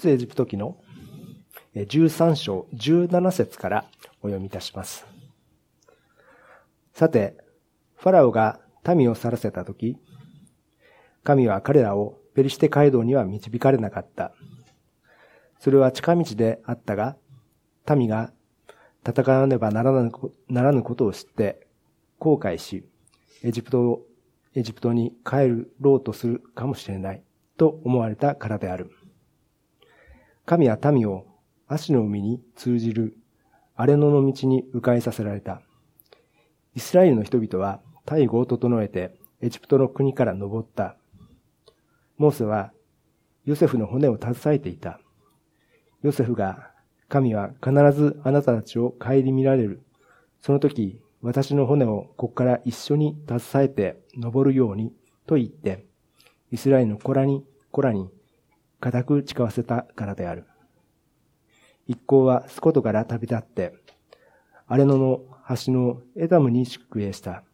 出エジプト記の13章17節からお読みいたします。さて、ファラオが民を去らせたとき、神は彼らをペリシテ街道には導かれなかった。それは近道であったが、民が戦わねばならぬことを知って後悔し、エジプトを、エジプトに帰ろうとするかもしれないと思われたからである。神は民を足の海に通じる荒れ野の道に迂回させられた。イスラエルの人々は大護を整えてエジプトの国から登った。モーセはヨセフの骨を携えていた。ヨセフが神は必ずあなたたちを顧みられる。その時、私の骨をここから一緒に携えて登るようにと言って、イスラエルの子らに、子らに固く誓わせたからである。一行はスコトから旅立って、アレノの橋のエダムに宿営した。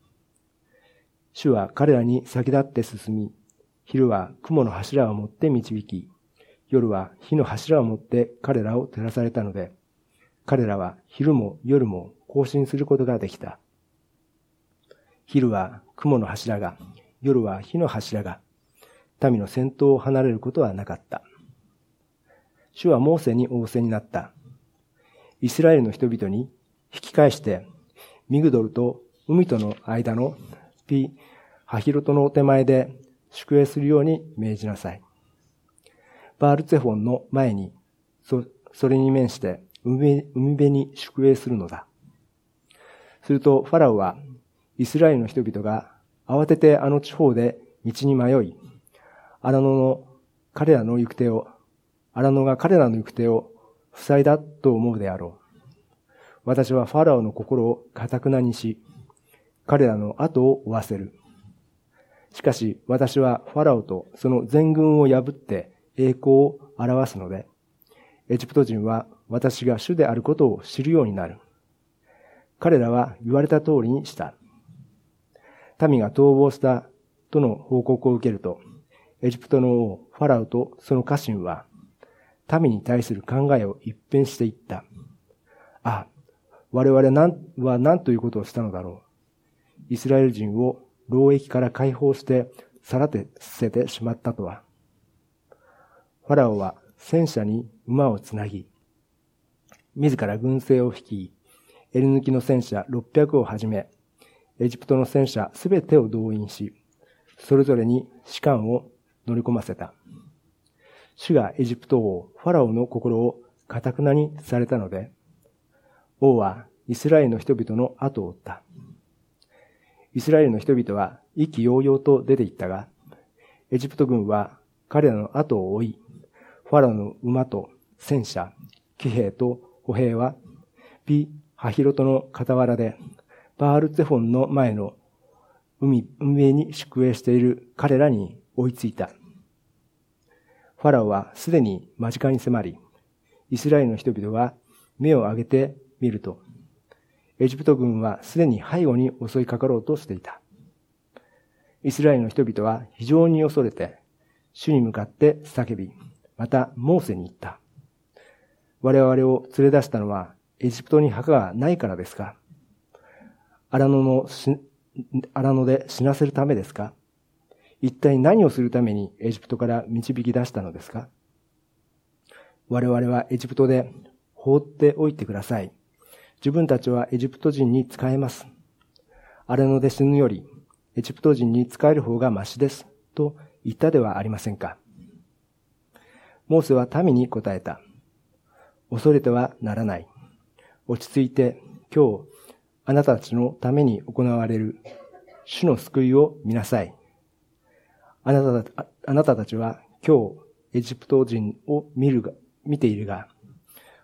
主は彼らに先立って進み、昼は雲の柱を持って導き、夜は火の柱を持って彼らを照らされたので、彼らは昼も夜も更新することができた。昼は雲の柱が、夜は火の柱が、民の先頭を離れることはなかった。主はモーセに仰せになった。イスラエルの人々に引き返して、ミグドルと海との間のピ・ハヒロトの手前で宿営するように命じなさい。バールツェフォンの前に、そ、それに面して海辺に宿営するのだ。すると、ファラオは、イスラエルの人々が慌ててあの地方で道に迷い、荒野の彼らの行く手を、荒野が彼らの行く手を塞いだと思うであろう。私はファラオの心を堅くなにし、彼らの後を追わせる。しかし私はファラオとその全軍を破って栄光を表すので、エジプト人は私が主であることを知るようになる。彼らは言われた通りにした。民が逃亡したとの報告を受けると、エジプトの王ファラオとその家臣は、民に対する考えを一変していった。あ、我々は何ということをしたのだろう。イスラエル人を労役から解放してさらて捨ててしまったとは。ファラオは戦車に馬をつなぎ、自ら軍勢を率い、エル抜きの戦車600をはじめ、エジプトの戦車すべてを動員し、それぞれに士官を乗り込ませた。主がエジプト王ファラオの心を堅くなにされたので、王はイスラエルの人々の後を追った。イスラエルの人々は意気揚々と出て行ったが、エジプト軍は彼らの後を追い、ファラオの馬と戦車、騎兵と歩兵は、ピ・ハヒロトの傍らで、バールツェフォンの前の海、運営に宿営している彼らに追いついた。ファラオはすでに間近に迫り、イスラエルの人々は目を上げてみると、エジプト軍はすでに背後に襲いかかろうとしていた。イスラエルの人々は非常に恐れて、主に向かって叫び、また、モーセに言った。我々を連れ出したのは、エジプトに墓がないからですか？荒野の荒野で死なせるためですか？一体何をするためにエジプトから導き出したのですか？我々はエジプトで放っておいてください。自分たちはエジプト人に仕えます。荒野で死ぬより、エジプト人に仕える方がましです。と言ったではありませんか。モーセは民に答えた。恐れてはならない。落ち着いて今日あなたたちのために行われる主の救いを見なさい。あなたあなたたちは今日エジプト人を見るが、見ているが、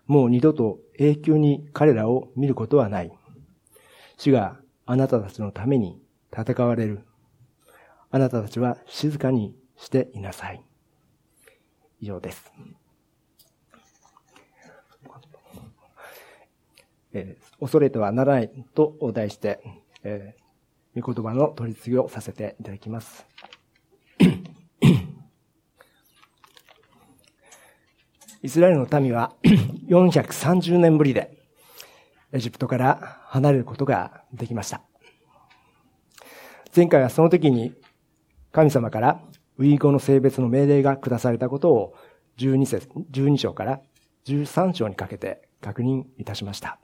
もう二度と永久に彼らを見ることはない。主があなたたちのために戦われる。あなたたちは静かにしていなさい。以上です。えー、恐れてはならないとお題して、えー、御言葉の取り次ぎをさせていただきます。イスラエルの民は 430年ぶりでエジプトから離れることができました。前回はその時に神様からウィーゴの性別の命令が下されたことを12節、12章から13章にかけて確認いたしました。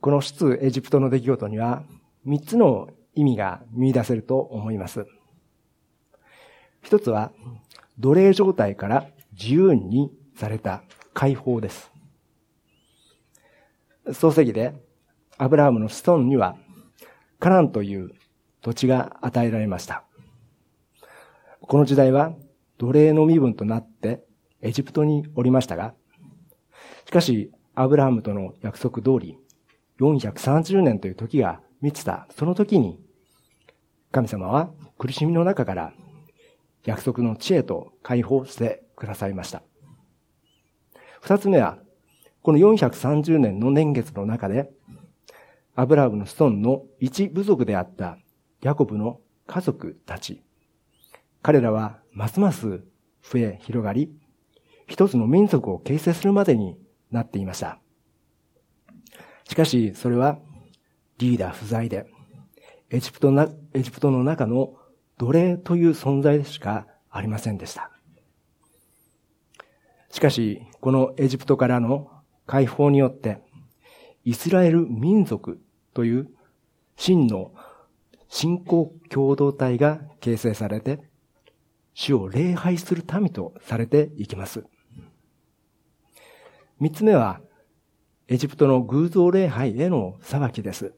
この出エジプトの出来事には3つの意味が見出せると思います。一つは、奴隷状態から自由にされた解放です。創世記で、アブラハムの子孫には、カナンという土地が与えられました。この時代は奴隷の身分となってエジプトにおりましたが、しかし、アブラハムとの約束通り、430年という時が満ちた、その時に、神様は苦しみの中から約束の知恵と解放してくださいました。二つ目は、この430年の年月の中で、アブラハムの子孫の一部族であったヤコブの家族たち。彼らはますます増え広がり、一つの民族を形成するまでになっていました。しかし、それはリーダー不在で、エジプトな、エジプトの中の奴隷という存在しかありませんでした。しかし、このエジプトからの解放によって、イスラエル民族という真の信仰共同体が形成されて、主を礼拝する民とされていきます。三つ目は、エジプトの偶像礼拝への裁きです。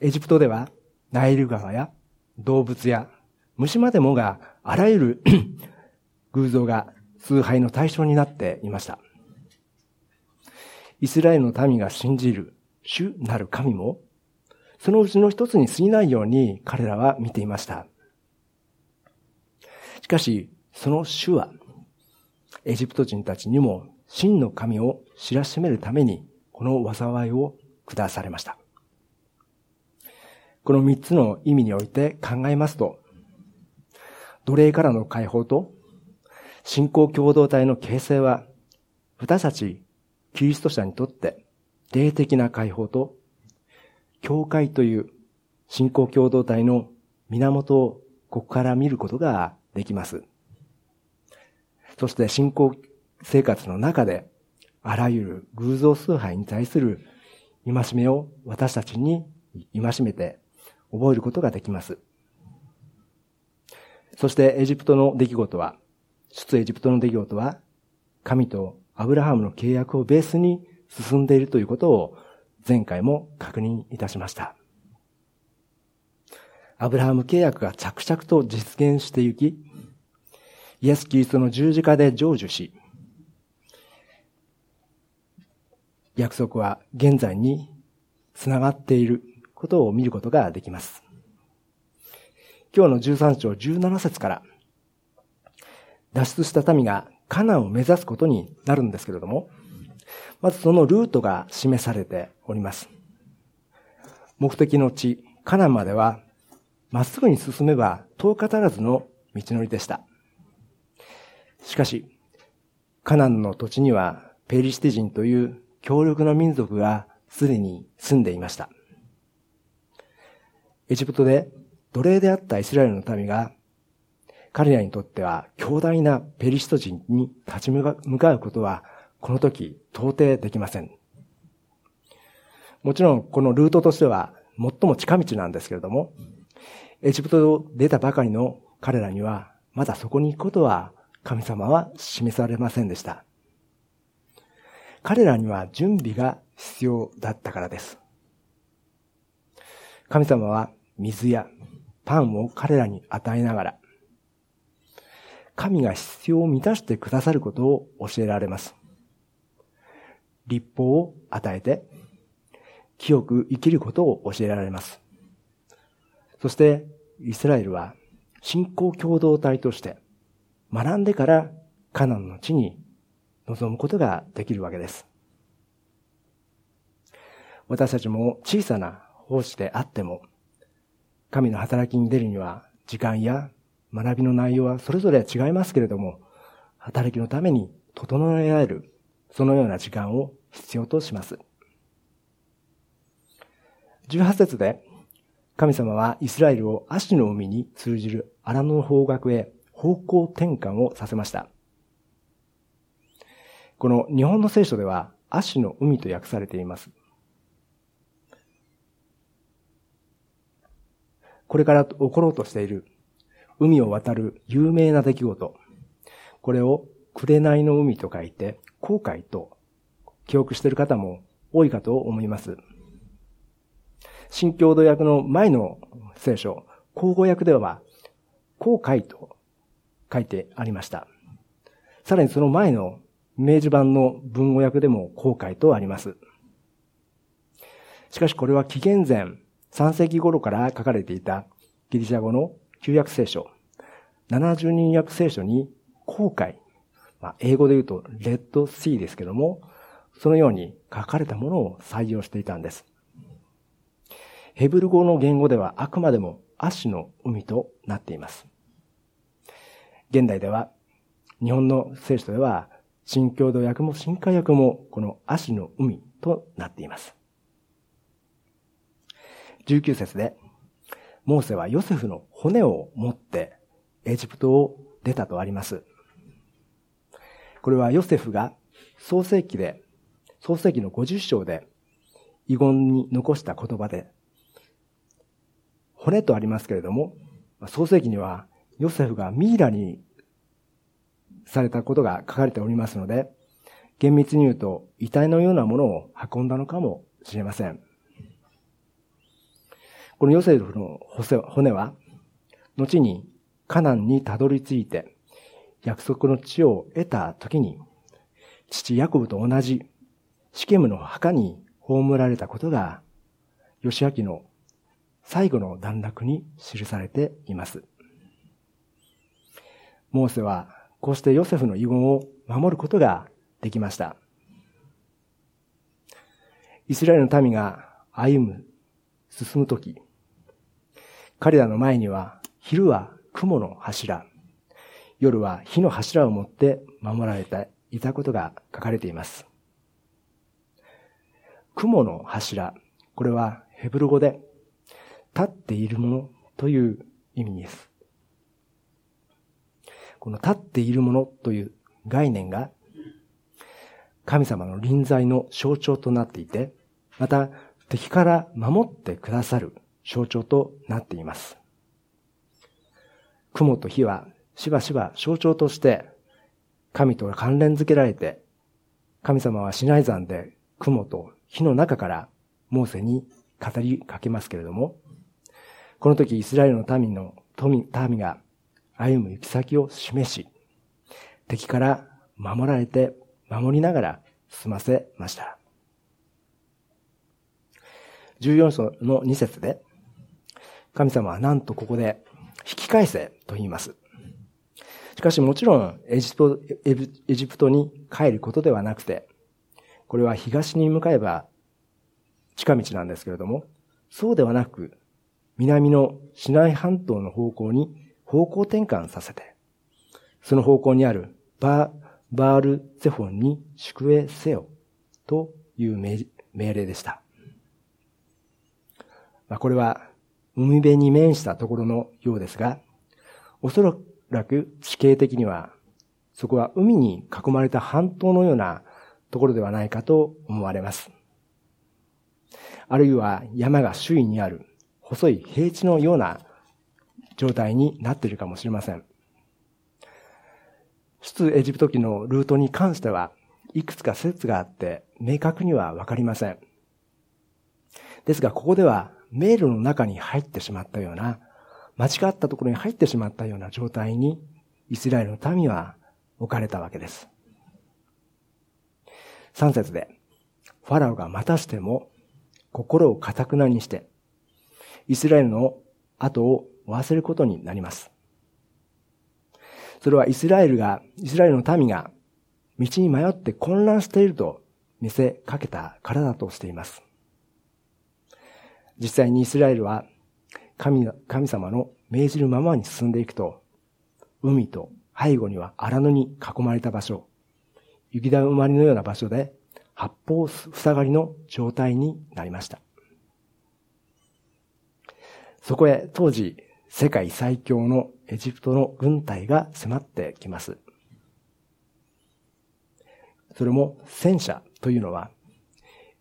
エジプトでは、ナイル川や動物や虫までもがあらゆる 偶像が崇拝の対象になっていました。イスラエルの民が信じる主なる神も、そのうちの一つに過ぎないように彼らは見ていました。しかし、その主は、エジプト人たちにも真の神を知らしめるために、この災いを下されました。この三つの意味において考えますと、奴隷からの解放と信仰共同体の形成は、私たちキリスト者にとって霊的な解放と、教会という信仰共同体の源をここから見ることができます。そして信仰生活の中で、あらゆる偶像崇拝に対する戒めを私たちに戒めて覚えることができます。そしてエジプトの出来事は、出エジプトの出来事は、神とアブラハムの契約をベースに進んでいるということを前回も確認いたしました。アブラハム契約が着々と実現していき、イエス・キリストの十字架で成就し、約束は現在につながっていることを見ることができます。今日の13章17節から、脱出した民がカナンを目指すことになるんですけれども、まずそのルートが示されております。目的の地、カナンまでは、まっすぐに進めば遠かたらずの道のりでした。しかし、カナンの土地にはペリシテ人という強力な民族がすでに住んでいました。エジプトで奴隷であったイスラエルの民が、彼らにとっては強大なペリシト人に立ち向かうことは、この時到底できません。もちろん、このルートとしては最も近道なんですけれども、エジプトを出たばかりの彼らには、まだそこに行くことは神様は示されませんでした。彼らには準備が必要だったからです。神様は水やパンを彼らに与えながら、神が必要を満たしてくださることを教えられます。立法を与えて、清く生きることを教えられます。そして、イスラエルは信仰共同体として学んでからカナンの地に臨むことができるわけです。私たちも小さな奉仕であっても、神の働きに出るには時間や学びの内容はそれぞれ違いますけれども、働きのために整えられる、そのような時間を必要とします。18節で、神様はイスラエルを足の海に通じる荒野の方角へ方向転換をさせました。この日本の聖書では、足の海と訳されています。これから起ころうとしている海を渡る有名な出来事。これを紅の海と書いて、後悔と記憶している方も多いかと思います。新共同訳の前の聖書、口語訳では、後悔と書いてありました。さらにその前の明治版の文語訳でも後悔とあります。しかしこれは紀元前3世紀頃から書かれていたギリシャ語の旧約聖書、70人訳聖書に後悔、まあ、英語で言うとレッドシーですけども、そのように書かれたものを採用していたんです。ヘブル語の言語ではあくまでも足の海となっています。現代では、日本の聖書では、新共同訳も新化訳もこの足の海となっています。19節で、モーセはヨセフの骨を持ってエジプトを出たとあります。これはヨセフが創世記で、創世記の50章で遺言に残した言葉で、骨とありますけれども、創世記にはヨセフがミイラにされたことが書かれておりますので、厳密に言うと遺体のようなものを運んだのかもしれません。このヨセフの骨は、後にカナンにたどり着いて、約束の地を得た時に、父ヤコブと同じシケムの墓に葬られたことが、ヨシアキの最後の段落に記されています。モーセはこうしてヨセフの遺言を守ることができました。イスラエルの民が歩む、進むとき、彼らの前には昼は雲の柱、夜は火の柱を持って守られていたことが書かれています。雲の柱、これはヘブル語で立っているものという意味です。この立っているものという概念が神様の臨在の象徴となっていて、また敵から守ってくださる象徴となっています。雲と火はしばしば象徴として神と関連づけられて、神様はシナイ山で雲と火の中からモーセに語りかけますけれども、この時イスラエルの民の民民が歩む行き先を示し、敵から守られて、守りながら進ませました。14章の2節で、神様はなんとここで引き返せと言います。しかしもちろんエジプトエジプトに帰ることではなくて、これは東に向かえば近道なんですけれども、そうではなく、南のシナイ半島の方向に方向転換させて、その方向にあるバー、バールゼフォンに宿営せよという命令でした。まあ、これは海辺に面したところのようですが、おそらく地形的には、そこは海に囲まれた半島のようなところではないかと思われます。あるいは山が周囲にある細い平地のような状態になっているかもしれません。出エジプト記のルートに関しては、いくつか説があって、明確にはわかりません。ですが、ここでは、迷路の中に入ってしまったような、間違ったところに入ってしまったような状態に、イスラエルの民は置かれたわけです。3節で、ファラオがまたしても、心を堅くなにして、イスラエルの後を忘れることになります。それはイスラエルが、イスラエルの民が道に迷って混乱していると見せかけたからだとしています。実際にイスラエルは神神様の命じるままに進んでいくと、海と背後には荒野に囲まれた場所、雪だ埋まりのような場所で八方塞がりの状態になりました。そこへ当時世界最強のエジプトの軍隊が迫ってきます。それも戦車というのは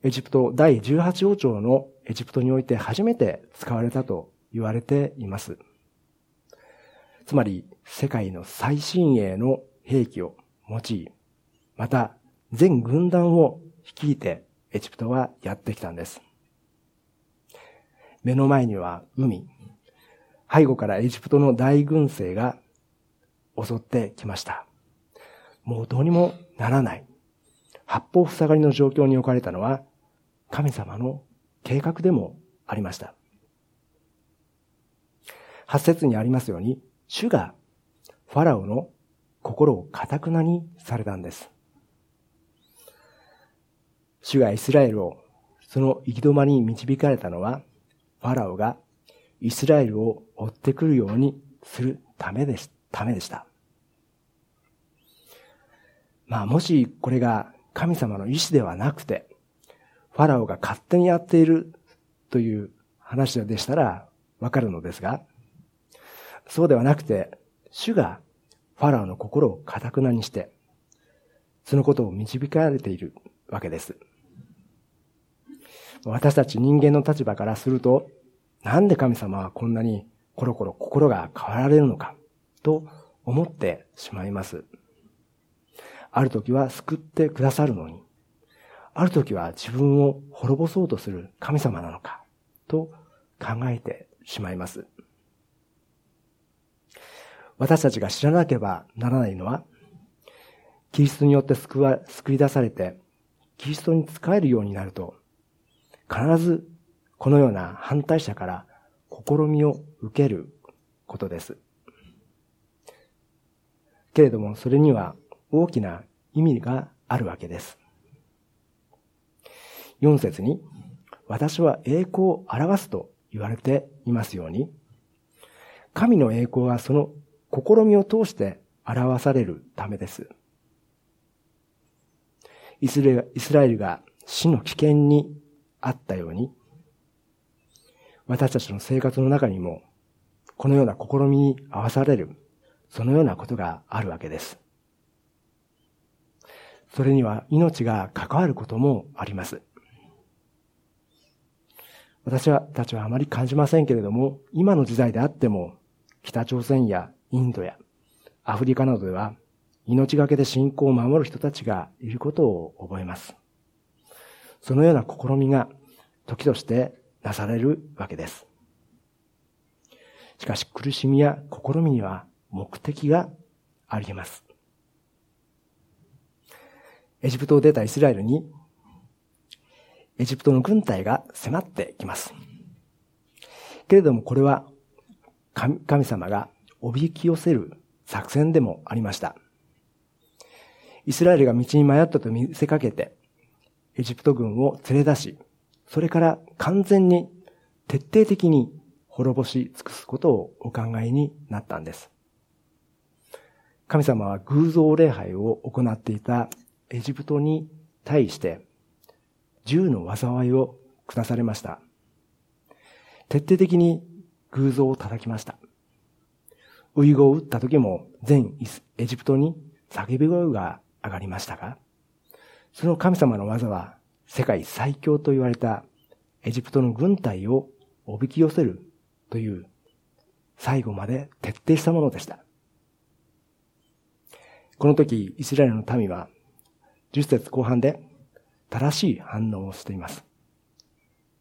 エジプト第18王朝のエジプトにおいて初めて使われたと言われています。つまり世界の最新鋭の兵器を用い、また全軍団を率いてエジプトはやってきたんです。目の前には海、背後からエジプトの大軍勢が襲ってきました。もうどうにもならない。八方塞がりの状況に置かれたのは神様の計画でもありました。八節にありますように、主がファラオの心を堅くなにされたんです。主がイスラエルをその行き止まりに導かれたのは、ファラオがイスラエルを追ってくるようにするためです、ためでした。まあもしこれが神様の意志ではなくて、ファラオが勝手にやっているという話でしたらわかるのですが、そうではなくて、主がファラオの心を堅くなにして、そのことを導かれているわけです。私たち人間の立場からすると、なんで神様はこんなにコロコロ心が変わられるのか、と思ってしまいます。ある時は救ってくださるのに、ある時は自分を滅ぼそうとする神様なのか、と考えてしまいます。私たちが知らなければならないのは、キリストによって救わ、救い出されて、キリストに仕えるようになると、必ずこのような反対者から試みを受けることです。けれども、それには大きな意味があるわけです。4節に、私は栄光を表すと言われていますように、神の栄光はその試みを通して表されるためです。イスラエルが死の危険にあったように、私たちの生活の中にも、このような試みに合わされる、そのようなことがあるわけです。それには命が関わることもあります。私はたちはあまり感じませんけれども、今の時代であっても、北朝鮮やインドやアフリカなどでは、命がけで信仰を守る人たちがいることを覚えます。そのような試みが時としてなされるわけです。しかし苦しみや試みには目的があります。エジプトを出たイスラエルに、エジプトの軍隊が迫ってきます。けれどもこれは神様がおびき寄せる作戦でもありました。イスラエルが道に迷ったと見せかけて、エジプト軍を連れ出し、それから完全に徹底的に滅ぼし尽くすことをお考えになったんです。神様は偶像礼拝を行っていたエジプトに対して銃の災いを下されました。徹底的に偶像を叩きました。ウイゴを撃った時も全エジプトに叫び声が上がりましたが、その神様の技は世界最強と言われたエジプトの軍隊をおびき寄せるという最後まで徹底したものでした。この時、イスラエルの民は、10節後半で正しい反応をしています。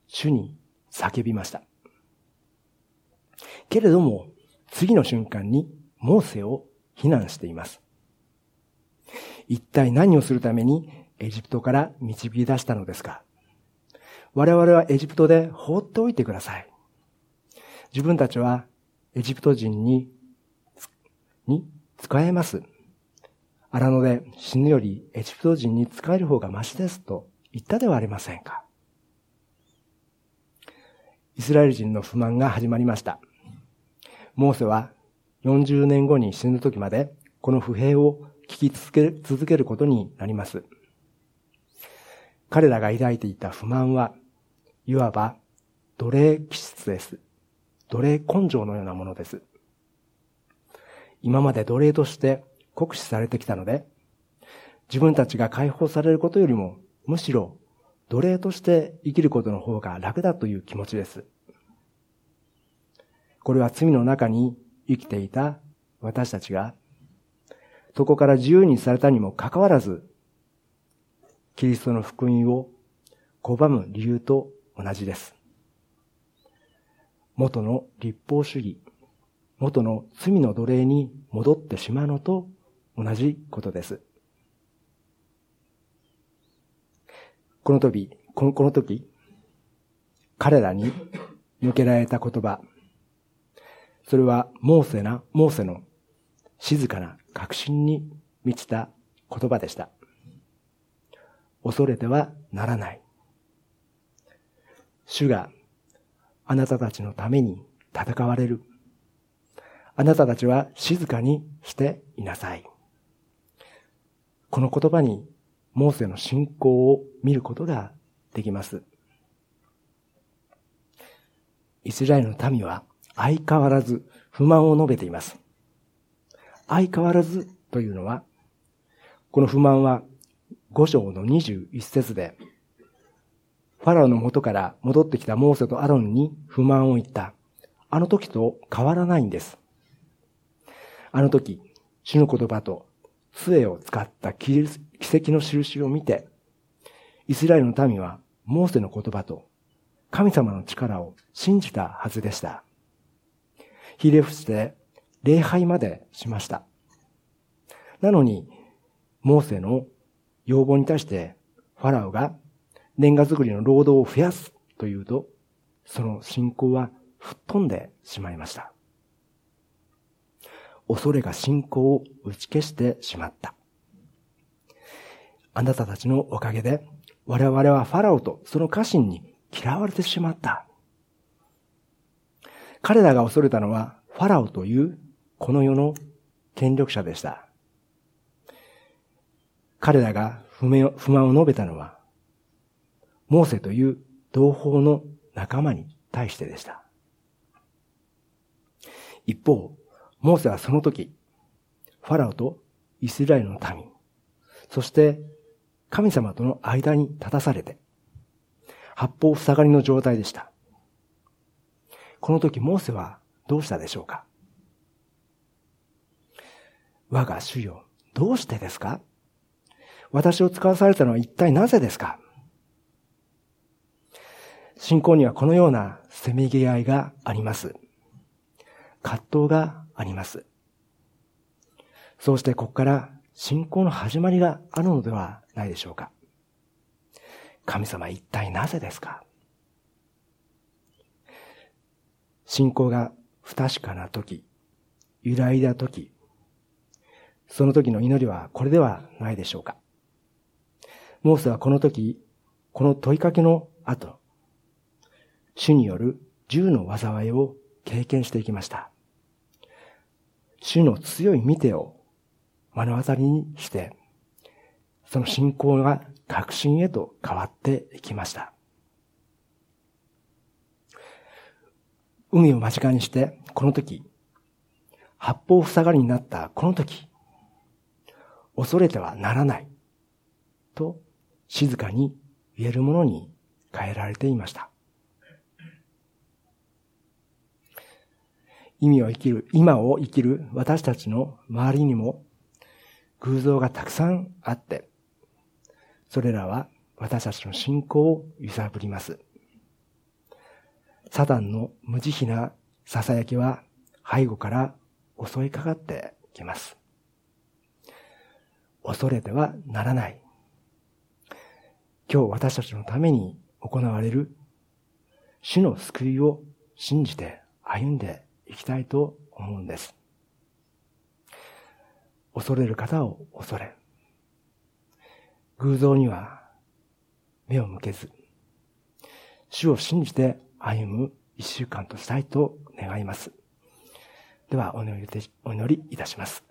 主に叫びました。けれども、次の瞬間にモーセを非難しています。一体何をするためにエジプトから導き出したのですか？我々はエジプトで放っておいてください。自分たちはエジプト人に、に使えます。荒野で死ぬよりエジプト人に使える方がましですと言ったではありませんか。イスラエル人の不満が始まりました。モーセは40年後に死ぬ時までこの不平を聞き続け続けることになります。彼らが抱いていた不満は、いわば奴隷気質です。奴隷根性のようなものです。今まで奴隷として酷使されてきたので、自分たちが解放されることよりも、むしろ奴隷として生きることの方が楽だという気持ちです。これは罪の中に生きていた私たちが、そこから自由にされたにもかかわらず、キリストの福音を拒む理由と同じです。元の立法主義、元の罪の奴隷に戻ってしまうのと同じことです。この時、このこの時、彼らに向けられた言葉、それはモーセな、モーセの静かな確信に満ちた言葉でした。恐れてはならない。主があなたたちのために戦われる。あなたたちは静かにしていなさい。この言葉にモーセの信仰を見ることができます。イスラエルの民は相変わらず不満を述べています。相変わらずというのは、この不満は五章の21節で、ファラオの元から戻ってきたモーセとアロンに不満を言った。あの時と変わらないんです。あの時、主の言葉と杖を使った奇跡の印を見て、イスラエルの民はモーセの言葉と神様の力を信じたはずでした。ひれ伏して礼拝までしました。なのに、モーセの要望に対してファラオがレンガ作りの労働を増やすというと、その信仰は吹っ飛んでしまいました。恐れが信仰を打ち消してしまった。あなたたちのおかげで、我々はファラオとその家臣に嫌われてしまった。彼らが恐れたのは、ファラオというこの世の権力者でした。彼らが不満を述べたのは、モーセという同胞の仲間に対してでした。一方、モーセはその時、ファラオとイスラエルの民、そして神様との間に立たされて、八方塞がりの状態でした。この時モーセはどうしたでしょうか？我が主よ、どうしてですか？私を使わされたのは一体なぜですか？信仰にはこのようなせめぎ合いがあります。葛藤があります。そうしてここから信仰の始まりがあるのではないでしょうか。神様一体なぜですか？信仰が不確かな時、揺らいだ時、その時の祈りはこれではないでしょうか？モーセはこの時、この問いかけの後、主による銃の災いを経験していきました。主の強い見てを目の当たりにして、その信仰が確信へと変わっていきました。海を間近にして、この時、八方塞がりになったこの時、恐れてはならない、と静かに言えるものに変えられていました。意味を生きる、今を生きる私たちの周りにも偶像がたくさんあって、それらは私たちの信仰を揺さぶります。サタンの無慈悲な囁きは背後から襲いかかってきます。恐れてはならない。今日私たちのために行われる主の救いを信じて歩んでいきたいと思うんです。恐れる方を恐れ、偶像には目を向けず、主を信じて歩む一週間としたいと願います。では、お祈りいたします。